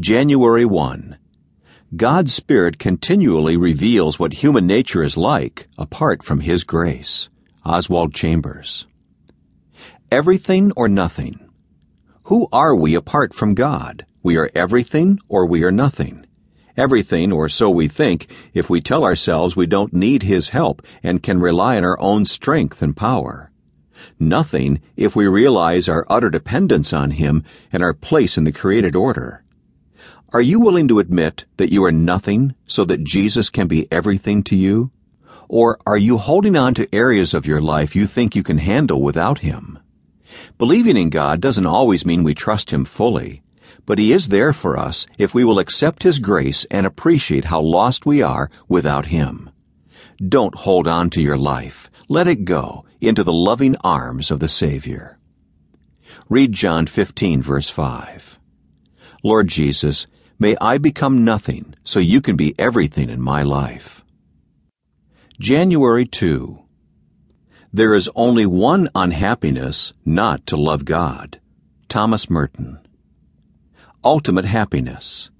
January 1. God's Spirit continually reveals what human nature is like apart from His grace. Oswald Chambers. Everything or nothing. Who are we apart from God? We are everything or we are nothing. Everything, or so we think, if we tell ourselves we don't need His help and can rely on our own strength and power. Nothing if we realize our utter dependence on Him and our place in the created order. Are you willing to admit that you are nothing so that Jesus can be everything to you? Or are you holding on to areas of your life you think you can handle without Him? Believing in God doesn't always mean we trust Him fully, but He is there for us if we will accept His grace and appreciate how lost we are without Him. Don't hold on to your life. Let it go into the loving arms of the Savior. Read John 15 verse 5. Lord Jesus, may I become nothing so you can be everything in my life. January 2. There is only one unhappiness not to love God. Thomas Merton. Ultimate happiness.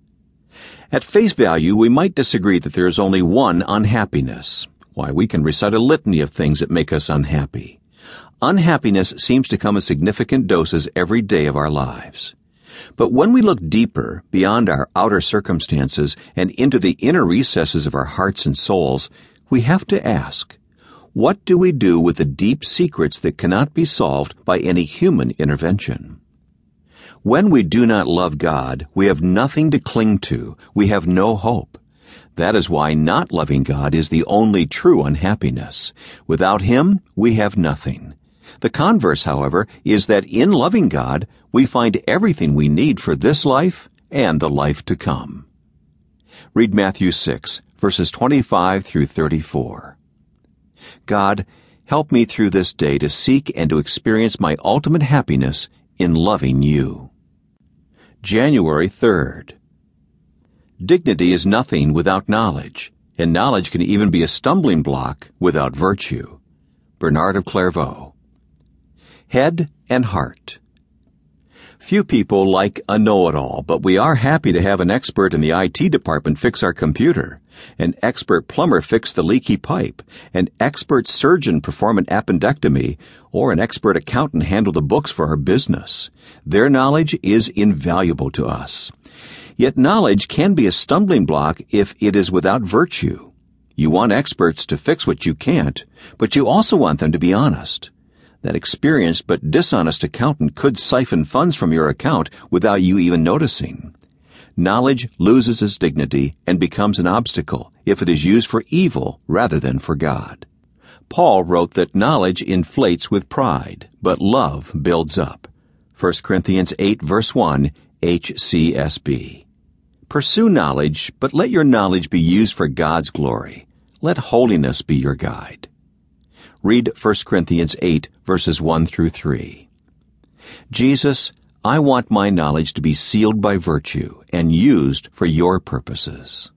At face value, we might disagree that there is only one unhappiness. Why, we can recite a litany of things that make us unhappy. Unhappiness seems to come in significant doses every day of our lives. But when we look deeper, beyond our outer circumstances, and into the inner recesses of our hearts and souls, we have to ask, what do we do with the deep secrets that cannot be solved by any human intervention? When we do not love God, we have nothing to cling to, we have no hope. That is why not loving God is the only true unhappiness. Without Him, we have nothing. The converse, however, is that in loving God, we find everything we need for this life and the life to come. Read Matthew 6, verses 25 through 34. God, help me through this day to seek and to experience my ultimate happiness in loving you. January 3rd. Dignity is nothing without knowledge, and knowledge can even be a stumbling block without virtue. Bernard of Clairvaux. Head and heart. Few people like a know-it-all, but we are happy to have an expert in the IT department fix our computer, an expert plumber fix the leaky pipe, an expert surgeon perform an appendectomy, or an expert accountant handle the books for our business. Their knowledge is invaluable to us. Yet knowledge can be a stumbling block if it is without virtue. You want experts to fix what you can't, but you also want them to be honest. That experienced but dishonest accountant could siphon funds from your account without you even noticing. Knowledge loses its dignity and becomes an obstacle if it is used for evil rather than for God. Paul wrote that knowledge inflates with pride, but love builds up. 1 Corinthians 8 verse 1 HCSB. Pursue knowledge, but let your knowledge be used for God's glory. Let holiness be your guide. Read 1 Corinthians 8 verses 1 through 3. Jesus, I want my knowledge to be sealed by virtue and used for your purposes.